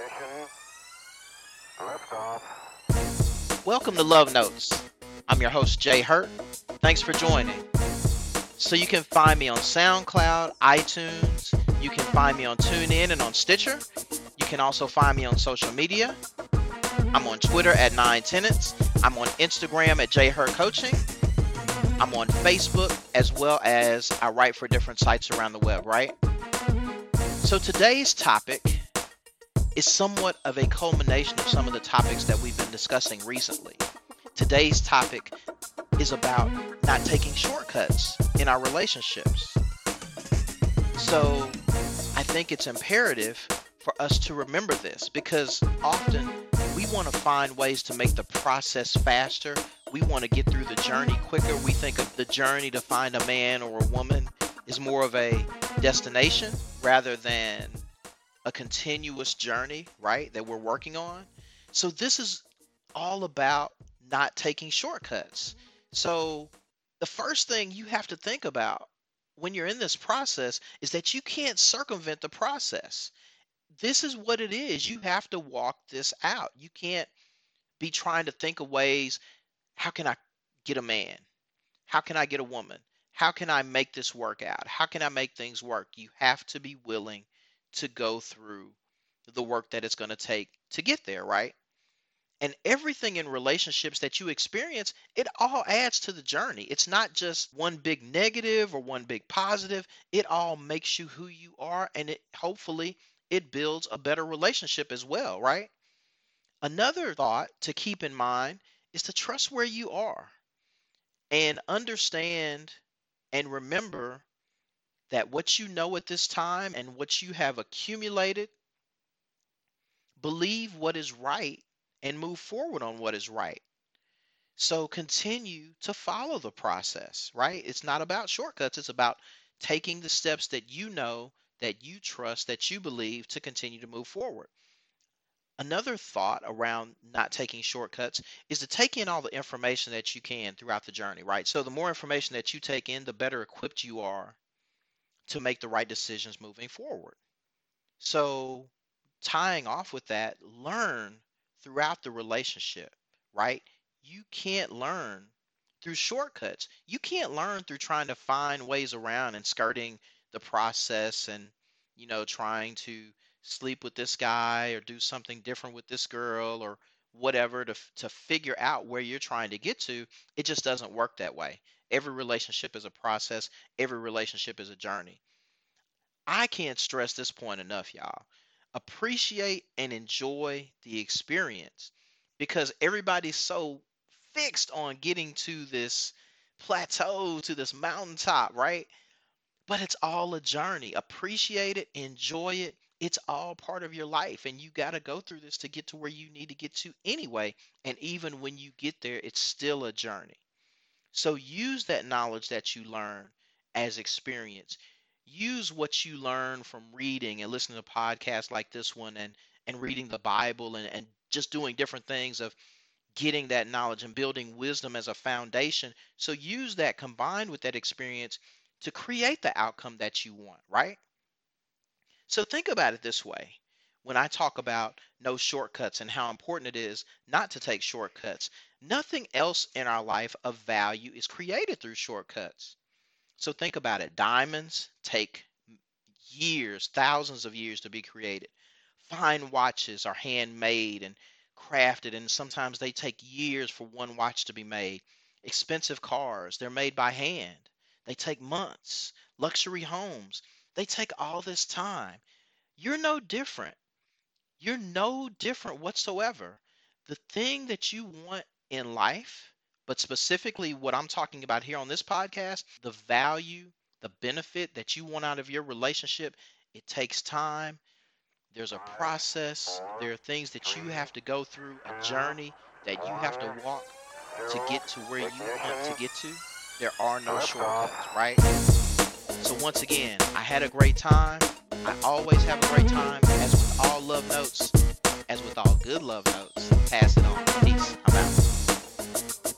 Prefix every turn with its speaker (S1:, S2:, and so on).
S1: Ignition.
S2: Welcome to Love Notes. I'm your host, Jay Hurt. Thanks for joining. So you can find me on SoundCloud, iTunes. You can find me on TuneIn and on Stitcher. You can also find me on social media. I'm on Twitter at Nine Tenants. I'm on Instagram at Jay Hurt Coaching. I'm on Facebook as well as I write for different sites around the web, right? So today's topic is somewhat of a culmination of some of the topics that we've been discussing recently. Today's topic is about not taking shortcuts in our relationships. So I think it's imperative for us to remember this because often we want to find ways to make the process faster. We want to get through the journey quicker. We think of the journey to find a man or a woman is more of a destination rather than a continuous journey, right? That we're working on. So this is all about not taking shortcuts. So the first thing you have to think about when you're in this process is that you can't circumvent the process. This is what it is. You have to walk this out. You can't be trying to think of ways how can I get a man? How can I get a woman? How can I make this work out? How can I make things work? You have to be willing to go through the work that it's going to take to get there, right? And everything in relationships that you experience, it all adds to the journey. It's not just one big negative or one big positive. It all makes you who you are and it hopefully it builds a better relationship as well, right? Another thought to keep in mind is to trust where you are and understand and remember that what you know at this time and what you have accumulated, believe what is right and move forward on what is right. So continue to follow the process, right? It's not about shortcuts, it's about taking the steps that you know, that you trust, that you believe to continue to move forward. Another thought around not taking shortcuts is to take in all the information that you can throughout the journey, right? So the more information that you take in, the better equipped you are to make the right decisions moving forward. So tying off with that, learn throughout the relationship, right? You can't learn through shortcuts. You can't learn through trying to find ways around and skirting the process and, you know, trying to sleep with this guy or do something different with this girl or whatever to to figure out where you're trying to get to. It just doesn't work that way. Every relationship is a process, every relationship is a journey. I can't stress this point enough, y'all appreciate and enjoy the experience because everybody's so fixed on getting to this plateau, to this mountaintop, right? But it's all a journey. Appreciate it, enjoy it. It's all part of your life, and you got to go through this to get to where you need to get to anyway. And even when you get there, it's still a journey. So use that knowledge that you learn as experience. Use what you learn from reading and listening to podcasts like this one and and reading the bible and, and just doing different things of getting that knowledge and building wisdom as a foundation. So use that combined with that experience to create the outcome that you want right? So think about it this way when i talk about no shortcuts and how important it is not to take shortcuts nothing else in our life of value is created through shortcuts so think about it. Diamonds take years, thousands of years to be created. Fine watches are handmade and crafted, and sometimes they take years for one watch to be made. Expensive cars, they're made by hand. They take months. Luxury homes, they take all this time. You're no different. You're no different whatsoever. The thing that you want in life but specifically, what I'm talking about here on this podcast, the value, the benefit that you want out of your relationship, it takes time. There's a process. There are things that you have to go through, a journey that you have to walk to get to where you want to get to. There are no shortcuts, right? So, once again, I had a great time. I always have a great time. As all love notes, as with all good love notes, pass it on. Peace. I'm out.